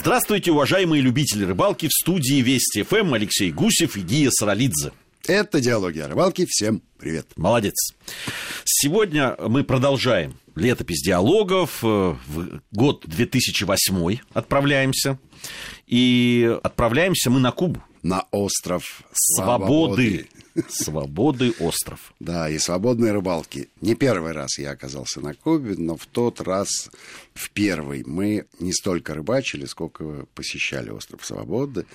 Здравствуйте, уважаемые любители рыбалки в студии Вести ФМ Алексей Гусев и Гия Саралидзе. Это «Диалоги о рыбалке». Всем привет. Молодец. Сегодня мы продолжаем летопись диалогов. В год 2008 отправляемся. И отправляемся мы на Кубу. На остров Свободы. Свободы остров. Да, и свободной рыбалки. Не первый раз я оказался на Кубе, но в тот раз, в первый, мы не столько рыбачили, сколько посещали остров Свободы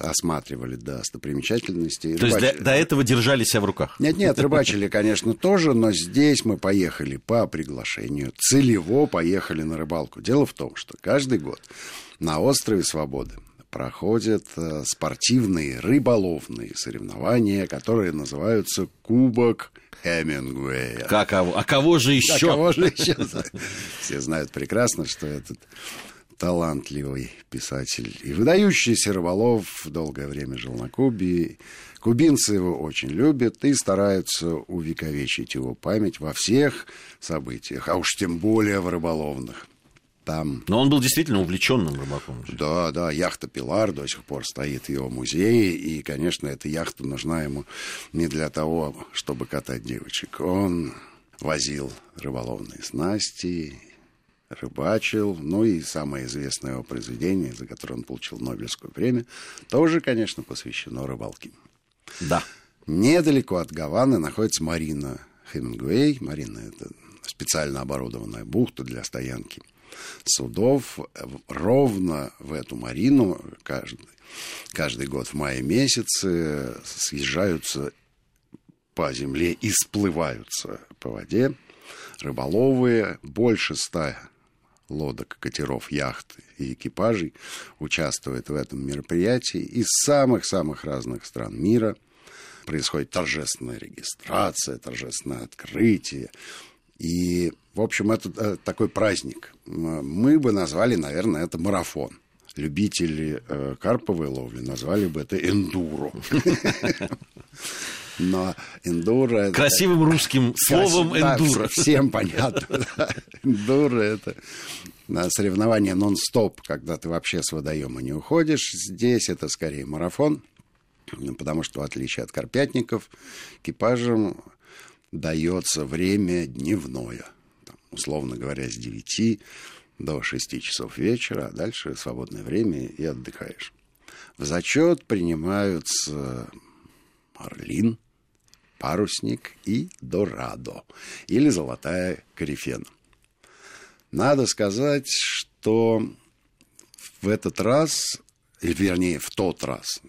осматривали достопримечательности. То есть до, до этого держали себя в руках? Нет-нет, рыбачили, конечно, тоже, но здесь мы поехали по приглашению, целево поехали на рыбалку. Дело в том, что каждый год на острове Свободы проходят э, спортивные рыболовные соревнования, которые называются Кубок Хемингуэя. Как, а, а кого же еще? А кого же еще? Все знают прекрасно, что этот талантливый писатель и выдающийся рыболов, долгое время жил на Кубе. Кубинцы его очень любят и стараются увековечить его память во всех событиях, а уж тем более в рыболовных. Там... Но он был действительно увлеченным рыбаком. Да, да, яхта «Пилар» до сих пор стоит в его музее, и, конечно, эта яхта нужна ему не для того, чтобы катать девочек. Он возил рыболовные снасти, рыбачил, ну и самое известное его произведение, за которое он получил Нобелевскую премию, тоже, конечно, посвящено рыбалке. Да. Недалеко от Гаваны находится Марина Хемингуэй. Марина – это специально оборудованная бухта для стоянки судов. Ровно в эту Марину каждый, каждый год в мае месяце съезжаются по земле и сплываются по воде рыболовы. Больше ста лодок, катеров, яхт и экипажей участвует в этом мероприятии из самых-самых разных стран мира. Происходит торжественная регистрация, торжественное открытие. И, в общем, это э, такой праздник. Мы бы назвали, наверное, это марафон. Любители э, карповой ловли назвали бы это эндуро. Но эндуро... Красивым русским словом эндуро. Всем понятно. Эндуро это на соревнования нон-стоп, когда ты вообще с водоема не уходишь. Здесь это скорее марафон, потому что, в отличие от карпятников, экипажам дается время дневное. Там, условно говоря, с 9 до 6 часов вечера, а дальше свободное время и отдыхаешь. В зачет принимаются Орлин, парусник и дорадо, или золотая корифена. Надо сказать, что в этот раз, вернее в тот раз,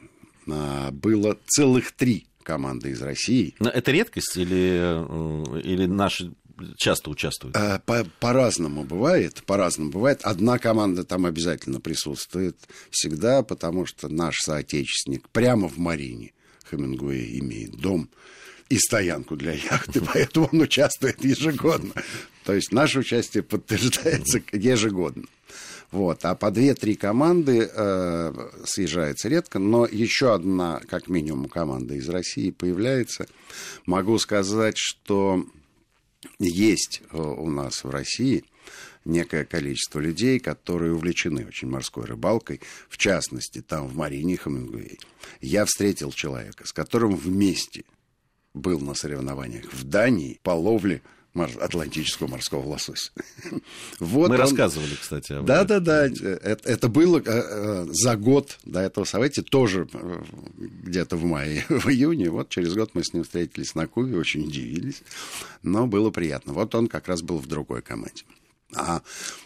а, было целых три команды из России. Но это редкость или, э, или наши часто участвуют? А, по, по-разному бывает, по-разному бывает. Одна команда там обязательно присутствует всегда, потому что наш соотечественник прямо в Марине Хемингуэй имеет дом и стоянку для яхты, поэтому он участвует ежегодно. То есть наше участие подтверждается ежегодно. Вот. А по две-три команды э, съезжается редко, но еще одна, как минимум, команда из России появляется. Могу сказать, что есть э, у нас в России некое количество людей, которые увлечены очень морской рыбалкой, в частности, там в Марине Хамингуэй. Я встретил человека, с которым вместе был на соревнованиях в Дании по ловле Атлантического морского лосося. Вот Мы он... рассказывали, кстати. Об да, да, да. Это, это было э, э, за год до этого события, тоже э, где-то в мае, в июне. Вот через год мы с ним встретились на Кубе, очень удивились, но было приятно. Вот он как раз был в другой команде. А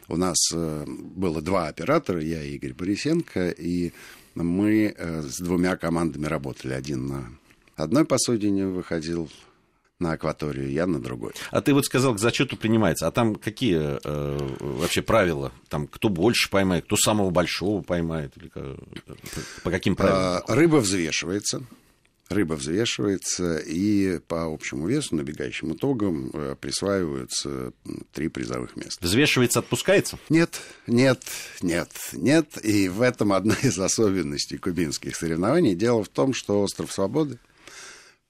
у нас было два оператора, я и Игорь Борисенко, и мы с двумя командами работали. Один на одной посудине выходил на акваторию, я на другой. А ты вот сказал, к зачету принимается. А там какие э, вообще правила? Там кто больше поймает, кто самого большого поймает? Или по каким правилам? А, рыба взвешивается. Рыба взвешивается, и по общему весу, набегающим итогам, э, присваиваются три призовых места. Взвешивается, отпускается? Нет, нет, нет, нет. И в этом одна из особенностей кубинских соревнований. Дело в том, что остров Свободы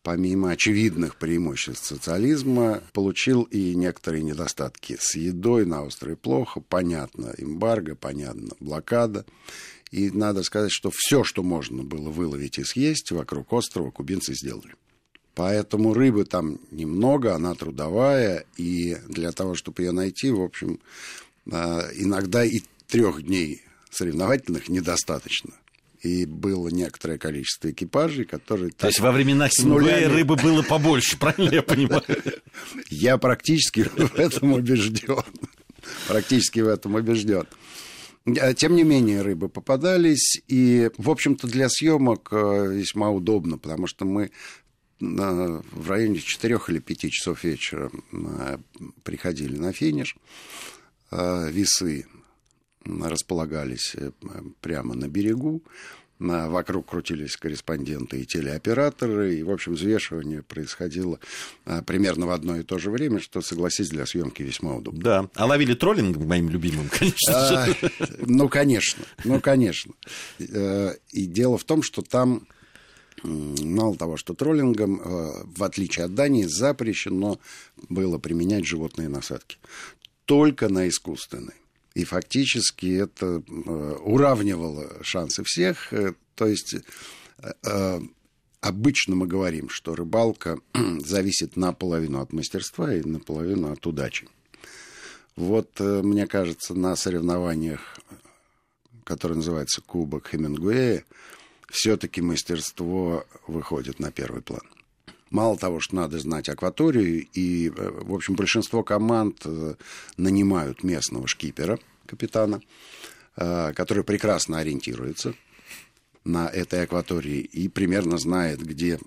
помимо очевидных преимуществ социализма, получил и некоторые недостатки. С едой на острове плохо, понятно, эмбарго, понятно, блокада. И надо сказать, что все, что можно было выловить и съесть вокруг острова, кубинцы сделали. Поэтому рыбы там немного, она трудовая, и для того, чтобы ее найти, в общем, а, иногда и трех дней соревновательных недостаточно и было некоторое количество экипажей, которые... То есть во времена Хемингуэя рыбы было побольше, правильно я понимаю? Я практически в этом убежден. Практически в этом убежден. А, тем не менее, рыбы попадались, и, в общем-то, для съемок э, весьма удобно, потому что мы в районе 4 или 5 часов вечера э, приходили на финиш. Э, весы располагались э, прямо на берегу. Вокруг крутились корреспонденты и телеоператоры, и, в общем, взвешивание происходило а, примерно в одно и то же время, что, согласись, для съемки весьма удобно. Да, а ловили троллингом моим любимым, конечно. А, ну, конечно, ну, конечно. Э, и дело в том, что там мало того, что троллингом, э, в отличие от Дании, запрещено было применять животные насадки. Только на искусственные. И фактически это э, уравнивало шансы всех. Э, то есть э, обычно мы говорим, что рыбалка зависит наполовину от мастерства и наполовину от удачи. Вот, мне кажется, на соревнованиях, которые называются Кубок Хемингуэя, все-таки мастерство выходит на первый план. Мало того, что надо знать акваторию, и, э, в общем, большинство команд э, нанимают местного шкипера, капитана, э, который прекрасно ориентируется на этой акватории и примерно знает, где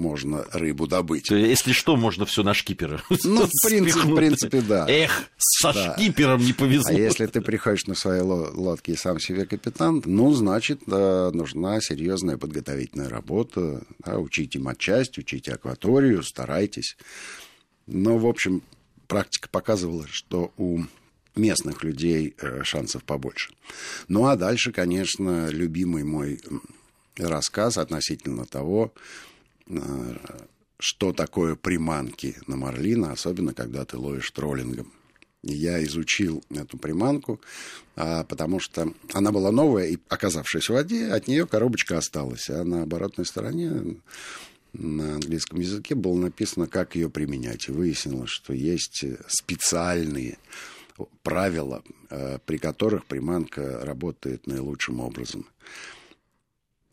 можно рыбу добыть. То если что, можно все на шкипера. Ну, в принципе, в принципе, да. Эх, со да. шкипером не повезло. А если ты приходишь на своей лодке и сам себе капитан, ну, значит, да, нужна серьезная подготовительная работа. Да, учите матчасть, учите акваторию, старайтесь. Но, в общем, практика показывала, что у местных людей э, шансов побольше. Ну а дальше, конечно, любимый мой рассказ относительно того, Э, что такое приманки на марлина, особенно когда ты ловишь троллингом. Я изучил эту приманку, а, потому что она была новая, и, оказавшись в воде, от нее коробочка осталась. А на оборотной стороне на английском языке было написано, как ее применять. И выяснилось, что есть специальные правила, э, при которых приманка работает наилучшим образом.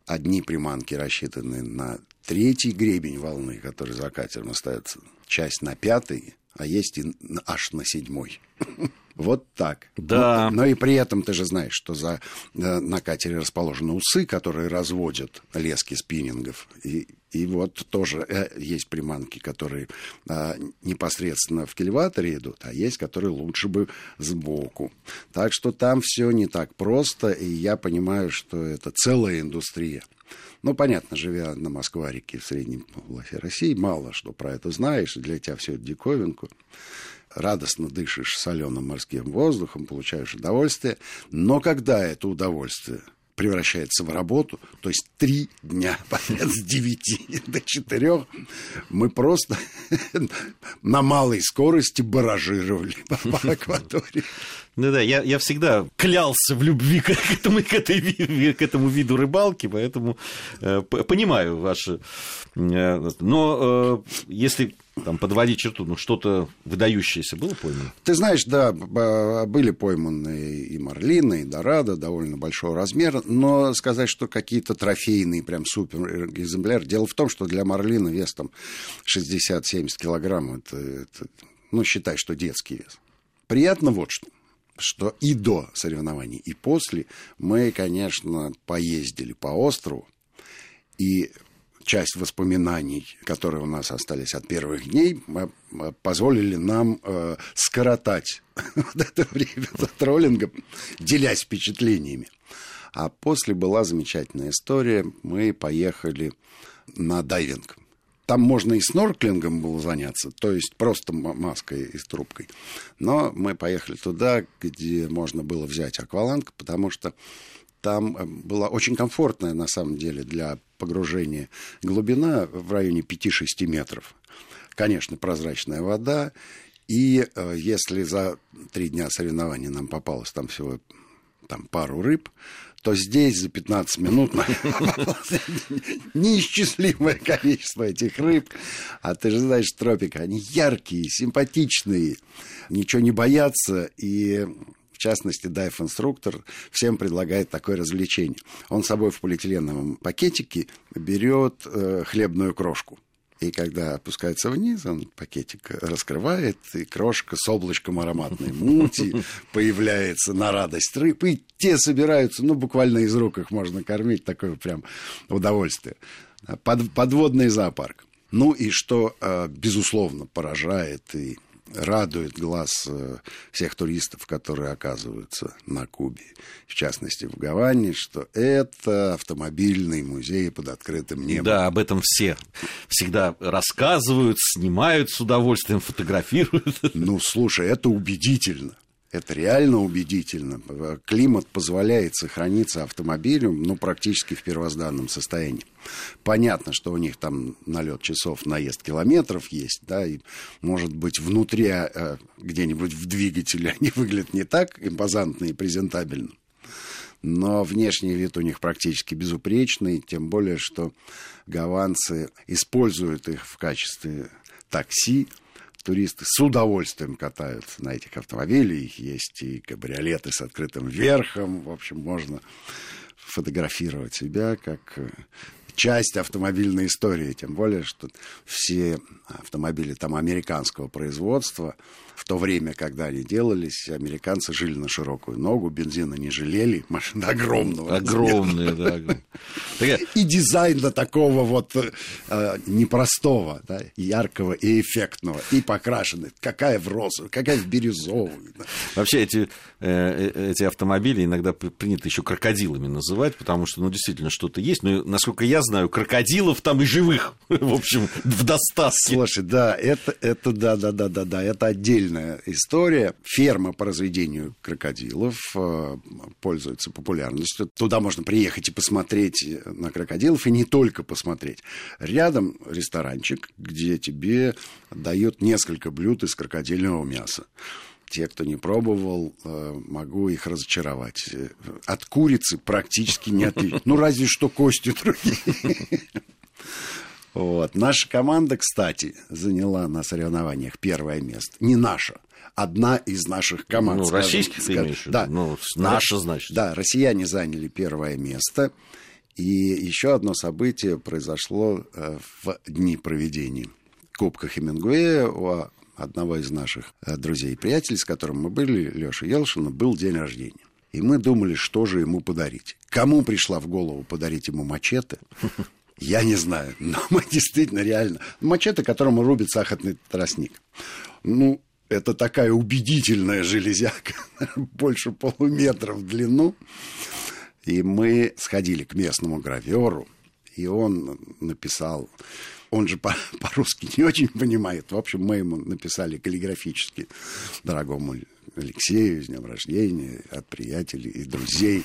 Одни приманки рассчитаны на третий гребень волны, который за катером остается, часть на пятый, а есть и аж на седьмой. Вот так. Да. Но, но и при этом ты же знаешь, что за, э, на катере расположены усы, которые разводят лески спиннингов. И, и вот тоже э, есть приманки, которые э, непосредственно в кильваторе идут, а есть, которые лучше бы сбоку. Так что там все не так просто, и я понимаю, что это целая индустрия. Ну, понятно, живя на Москва-реке в среднем полосе России, мало что про это знаешь, для тебя все это диковинку. Радостно дышишь соленым морским воздухом, получаешь удовольствие. Но когда это удовольствие превращается в работу, то есть три дня подряд с девяти до четырех мы просто на малой скорости баражировали по акватории. Ну да, я, я всегда клялся в любви к этому, к, этой, к этому виду рыбалки, поэтому э, понимаю ваши... Э, но э, если там подводить черту, ну что-то выдающееся было поймано? Ты знаешь, да, были пойманы и марлины, и дорадо довольно большого размера, но сказать, что какие-то трофейные, прям супер экземпляры. Дело в том, что для марлина вес там 60-70 килограмм, это, это, ну, считай, что детский вес. Приятно вот что что и до соревнований, и после мы, конечно, поездили по острову, и часть воспоминаний, которые у нас остались от первых дней, позволили нам э, скоротать вот это время за троллингом, делясь впечатлениями. А после была замечательная история. Мы поехали на дайвинг. Там можно и снорклингом было заняться, то есть просто маской и с трубкой. Но мы поехали туда, где можно было взять акваланг, потому что там была очень комфортная, на самом деле, для погружения глубина в районе 5-6 метров. Конечно, прозрачная вода. И если за три дня соревнований нам попалось там всего там, пару рыб, то здесь за 15 минут неисчислимое количество этих рыб. А ты же знаешь, тропика, они яркие, симпатичные, ничего не боятся. И в частности, дайв-инструктор всем предлагает такое развлечение. Он с собой в полиэтиленовом пакетике берет э, хлебную крошку. И когда опускается вниз, он пакетик раскрывает, и крошка с облачком ароматной мути появляется на радость рыб, и те собираются, ну, буквально из рук их можно кормить, такое прям удовольствие. Под, подводный зоопарк. Ну и что, э, безусловно, поражает и радует глаз э, всех туристов, которые оказываются на Кубе, в частности в Гаване, что это автомобильный музей под открытым небом. Да, об этом все всегда рассказывают, снимают с удовольствием, фотографируют. Ну, слушай, это убедительно. Это реально убедительно. Климат позволяет сохраниться автомобилю ну, практически в первозданном состоянии. Понятно, что у них там налет часов, наезд километров есть, да, и, может быть, внутри э, где-нибудь в двигателе они выглядят не так импозантно и презентабельно. Но внешний вид у них практически безупречный, тем более, что гаванцы используют их в качестве такси, туристы с удовольствием катаются на этих автомобилях. Есть и кабриолеты с открытым верхом. В общем, можно фотографировать себя как э, часть автомобильной истории. Тем более, что все автомобили там американского производства – в то время, когда они делались, американцы жили на широкую ногу, бензина не жалели, машина огромного. Огромные, да. И дизайна такого вот э, непростого, да, яркого и эффектного, и покрашенный. Какая в розовую, какая в бирюзовую. Да. Вообще эти, э, э, эти автомобили иногда принято еще крокодилами называть, потому что, ну, действительно, что-то есть. Но, насколько я знаю, крокодилов там и живых, в общем, в достатке. Слушай, да, это, это да, да, да, да, да, это отдельно отдельная история. Ферма по разведению крокодилов э, пользуется популярностью. Туда можно приехать и посмотреть на крокодилов, и не только посмотреть. Рядом ресторанчик, где тебе дают несколько блюд из крокодильного мяса. Те, кто не пробовал, э, могу их разочаровать. От курицы практически не отлично. Ну, разве что кости другие. Вот. Наша команда, кстати, заняла на соревнованиях первое место. Не наша, одна из наших команд. Ну, российских ты имеешь Да. Ну, наша, значит. Да, россияне заняли первое место. И еще одно событие произошло э, в дни проведения Кубка Хемингуэя у одного из наших э, друзей и приятелей, с которым мы были, Леша Елшина, был день рождения. И мы думали, что же ему подарить. Кому пришла в голову подарить ему мачете? Я не знаю, но мы действительно реально... Мачете, которому рубит сахарный тростник. Ну, это такая убедительная железяка, больше полуметра в длину. И мы сходили к местному граверу, и он написал... Он же по- по-русски не очень понимает. В общем, мы ему написали каллиграфически дорогому Алексею с днем рождения от приятелей и друзей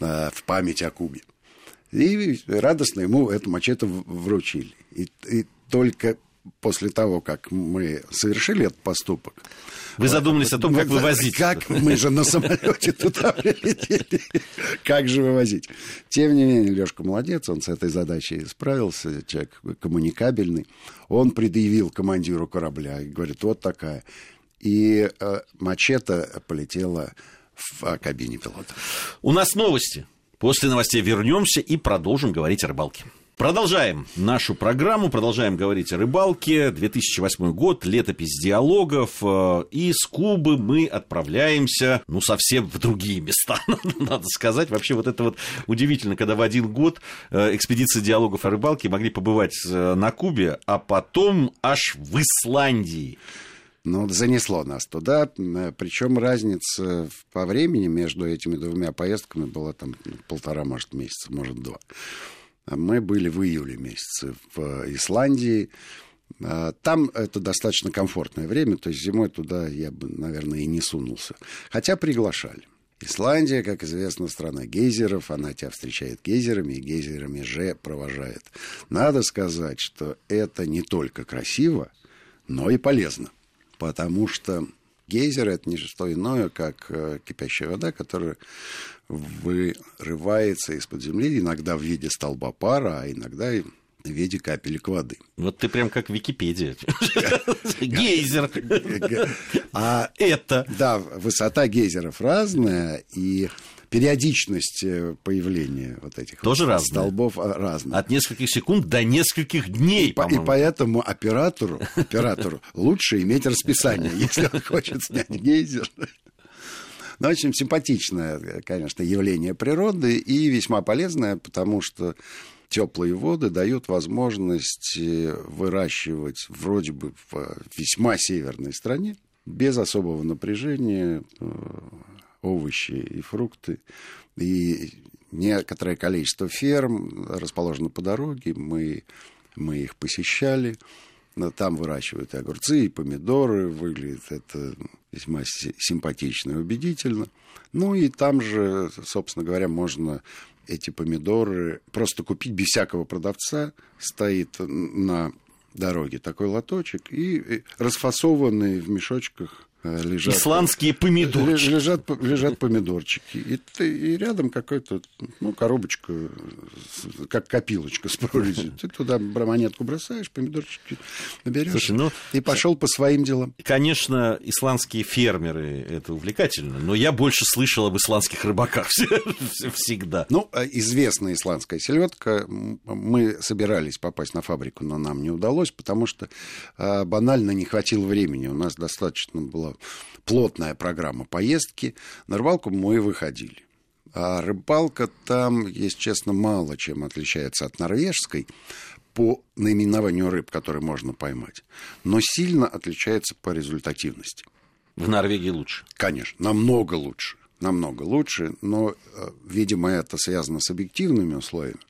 э, в память о Кубе. И радостно ему эту мачете вручили. И, и только после того, как мы совершили этот поступок... Вы задумались о том, как вывозить. Как мы же на самолете туда прилетели. Как же вывозить? Тем не менее, Лешка молодец, он с этой задачей справился, человек коммуникабельный. Он предъявил командиру корабля и говорит, вот такая. И э, мачете полетела в кабине пилота. У нас новости. После новостей вернемся и продолжим говорить о рыбалке. Продолжаем нашу программу, продолжаем говорить о рыбалке. 2008 год, летопись диалогов. Э, и с Кубы мы отправляемся, ну, совсем в другие места, надо сказать. Вообще вот это вот удивительно, когда в один год э, экспедиции диалогов о рыбалке могли побывать э, на Кубе, а потом аж в Исландии. Ну, занесло нас туда. Причем разница по времени между этими двумя поездками была там полтора, может, месяца, может, два. Мы были в июле месяце в Исландии. А, там это достаточно комфортное время, то есть зимой туда я бы, наверное, и не сунулся. Хотя приглашали. Исландия, как известно, страна гейзеров, она тебя встречает гейзерами, и гейзерами же провожает. Надо сказать, что это не только красиво, но и полезно, потому что гейзер это не что иное, как э, кипящая вода, которая вырывается из-под земли, иногда в виде столба пара, а иногда и в виде капелек воды. Вот ты прям как Википедия. Гейзер. А это? Да, высота гейзеров разная, и периодичность э, появления вот этих Тоже вот столбов а, разная. От нескольких секунд до нескольких дней, и, и поэтому оператору, оператору лучше иметь расписание, если он хочет снять гейзер. Но очень симпатичное, конечно, явление природы и весьма полезное, потому что теплые воды дают возможность э, выращивать вроде бы в весьма северной стране без особого напряжения э, овощи и фрукты. И некоторое количество ферм расположено по дороге, мы, мы их посещали. Там выращивают и огурцы, и помидоры. Выглядит это весьма симпатично и убедительно. Ну и там же, собственно говоря, можно эти помидоры просто купить без всякого продавца. Стоит на дороге такой лоточек и расфасованные в мешочках лежат... Исландские помидорчики. Лежат, лежат помидорчики. И, и рядом какая-то ну, коробочка, как копилочка с прорезью. Ты туда монетку бросаешь, помидорчики наберешь. Слушай, ну, и пошел по своим делам. Конечно, исландские фермеры это увлекательно, но я больше слышал об исландских рыбаках всегда. Ну, а известная исландская селедка. Мы собирались попасть на фабрику, но нам не удалось, потому что а, банально не хватило времени. У нас достаточно было плотная программа поездки. На рыбалку мы выходили. А рыбалка там, если честно, мало чем отличается от норвежской по наименованию рыб, которые можно поймать, но сильно отличается по результативности. В Норвегии лучше? Конечно, намного лучше. Намного лучше, но, э, видимо, это связано с объективными условиями.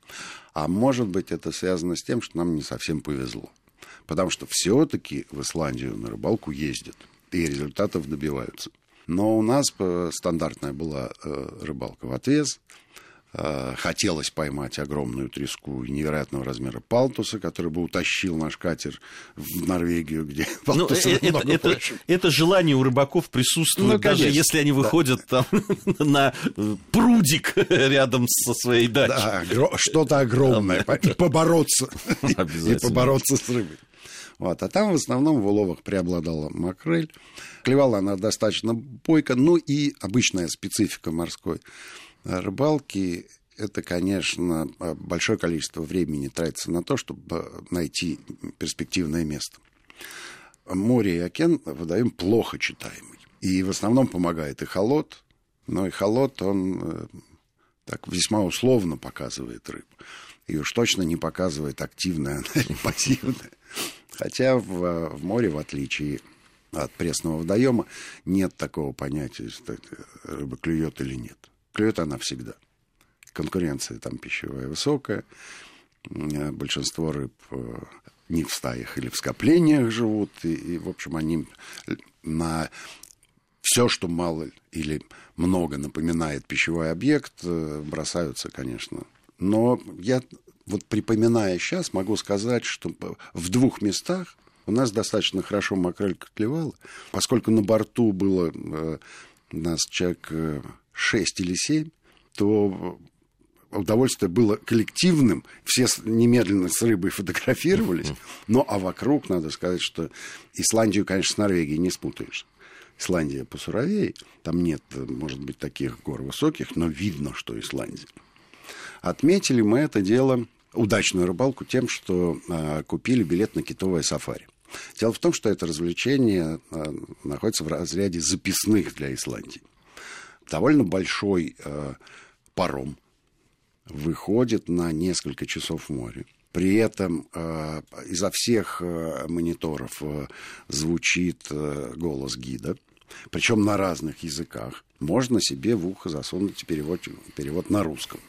А может быть, это связано с тем, что нам не совсем повезло. Потому что все-таки в Исландию на рыбалку ездят и результатов добиваются. Но у нас э, стандартная была э, рыбалка в отвес. Э, хотелось поймать огромную треску невероятного размера палтуса, который бы утащил наш катер в Норвегию, где ну, это, это, это желание у рыбаков присутствует, ну, даже если они выходят да. там на прудик рядом со своей дачей. Да, что-то огромное, побороться и побороться с рыбой. Вот. А там в основном в уловах преобладала макрель. Клевала она достаточно бойко. Ну и обычная специфика морской рыбалки это, конечно, большое количество времени тратится на то, чтобы найти перспективное место. Море и океан водоем плохо читаемый. И в основном помогает и холод, но и холод, он э, так весьма условно показывает рыбу. И уж точно не показывает активное или пассивное. Хотя в, в море, в отличие от пресного водоема, нет такого понятия, что рыба клюет или нет. Клюет она всегда. Конкуренция там пищевая высокая. Большинство рыб э, не в стаях или в скоплениях живут. И, и в общем, они на все, что мало или много напоминает пищевой объект, э, бросаются, конечно. Но я вот припоминая сейчас, могу сказать, что в двух местах у нас достаточно хорошо макрелька клевала, поскольку на борту было э, нас человек э, 6 или 7, то удовольствие было коллективным, все немедленно с рыбой фотографировались, но а вокруг, надо сказать, что Исландию, конечно, с Норвегией не спутаешь. Исландия посуровее, там нет, может быть, таких гор высоких, но видно, что Исландия. Отметили мы это дело, удачную рыбалку, тем, что э, купили билет на китовое сафари. Дело в том, что это развлечение э, находится в разряде записных для Исландии. Довольно большой э, паром выходит на несколько часов в море. При этом э, изо всех э, мониторов э, звучит э, голос гида, причем на разных языках. Можно себе в ухо засунуть перевод, перевод на русском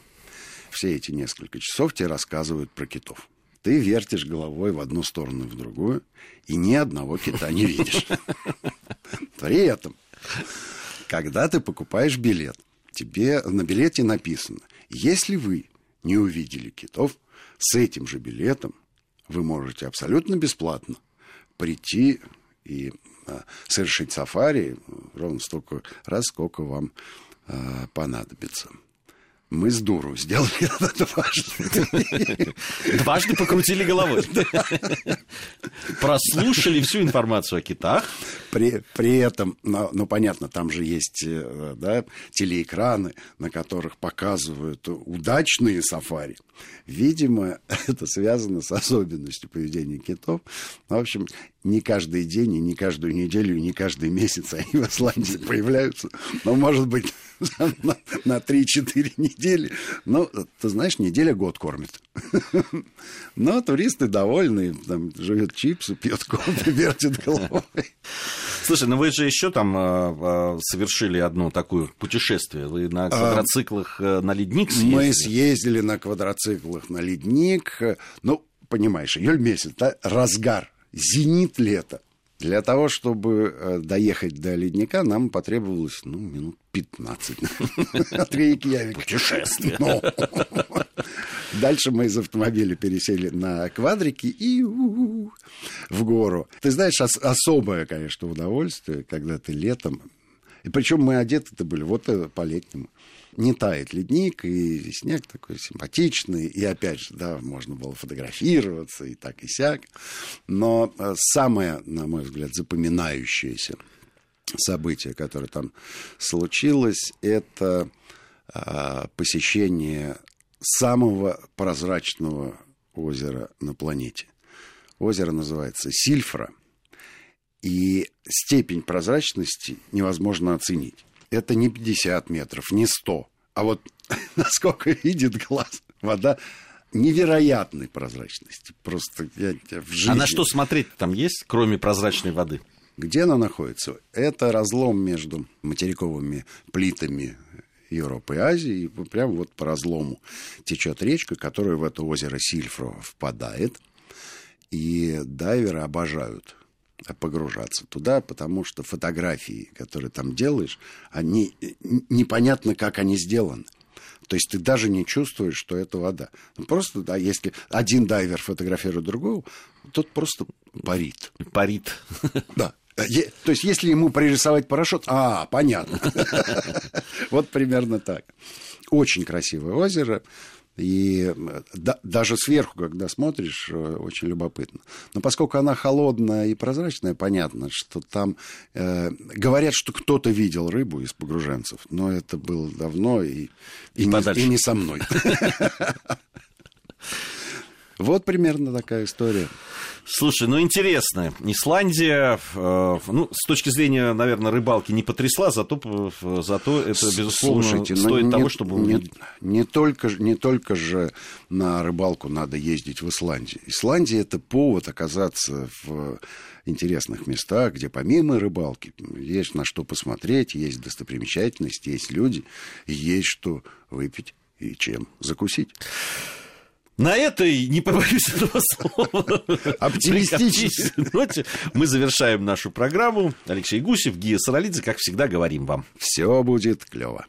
все эти несколько часов тебе рассказывают про китов. Ты вертишь головой в одну сторону и в другую, и ни одного кита не видишь. При этом, когда ты покупаешь билет, тебе на билете написано, если вы не увидели китов, с этим же билетом вы можете абсолютно бесплатно прийти и а, совершить сафари ровно столько раз, сколько вам а, понадобится. Мы с дуру сделали это дважды. Дважды покрутили головой. Прослушали всю информацию о китах. При, при этом, ну, ну, понятно, там же есть э, да, телеэкраны, на которых показывают удачные сафари. Видимо, это связано с особенностью поведения китов. В общем, не каждый день, и не каждую неделю, и не каждый месяц они в Исландии появляются. Но, может быть, на, на 3-4 недели. Ну, ты знаешь, неделя год кормит. Но туристы довольны, там, живет чипсы, пьет кофе, вертит головой. Слушай, ну вы же еще там э, совершили одно такое путешествие. Вы на а, квадроциклах э, на ледник съездили? Мы съездили на квадроциклах на ледник. Ну, понимаешь, июль месяц, да, разгар, зенит лета. Для того, чтобы э, доехать до ледника, нам потребовалось, ну, минут 15 от Рейкьявика. Путешествие. Ну. Дальше мы из автомобиля пересели на квадрики и в гору. Ты знаешь, особое, конечно, удовольствие, когда ты летом... И причем мы одеты-то были вот э, по-летнему не тает ледник, и снег такой симпатичный, и опять же, да, можно было фотографироваться и так и сяк. Но э, самое, на мой взгляд, запоминающееся событие, которое там случилось, это а, посещение самого прозрачного озера на планете. Озеро называется Сильфра, и степень прозрачности невозможно оценить это не 50 метров, не 100. А вот насколько видит глаз, вода невероятной прозрачности. Просто я, я в жизни... А на что смотреть там есть, кроме прозрачной воды? Где она находится? Это разлом между материковыми плитами Европы и Азии. И прямо вот по разлому течет речка, которая в это озеро Сильфро впадает. И дайверы обожают погружаться туда, потому что фотографии, которые там делаешь, они непонятно, как они сделаны. То есть ты даже не чувствуешь, что это вода. Ну, просто, да, если один дайвер фотографирует другого, тот просто парит. Парит. Да. То есть, если ему пририсовать парашют, а, понятно. Вот примерно так. Очень красивое озеро. И да, даже сверху, когда смотришь, э, очень любопытно. Но поскольку она холодная и прозрачная, понятно, что там э, говорят, что кто-то видел рыбу из погруженцев, но это было давно и, и, и, не, и не со мной. Вот примерно такая история. Слушай, ну интересно. Исландия, э, ну, с точки зрения, наверное, рыбалки не потрясла, зато, зато это, безусловно, Слушайте, ну, стоит не, того, чтобы... Не, не, только, не только же на рыбалку надо ездить в Исландию. Исландия – это повод оказаться в интересных местах, где помимо рыбалки есть на что посмотреть, есть достопримечательности, есть люди, есть что выпить и чем закусить. На этой, не побоюсь этого слова, оптимистичной ноте мы завершаем нашу программу. Алексей Гусев, Гия Саралидзе, как всегда, говорим вам. Все будет клево.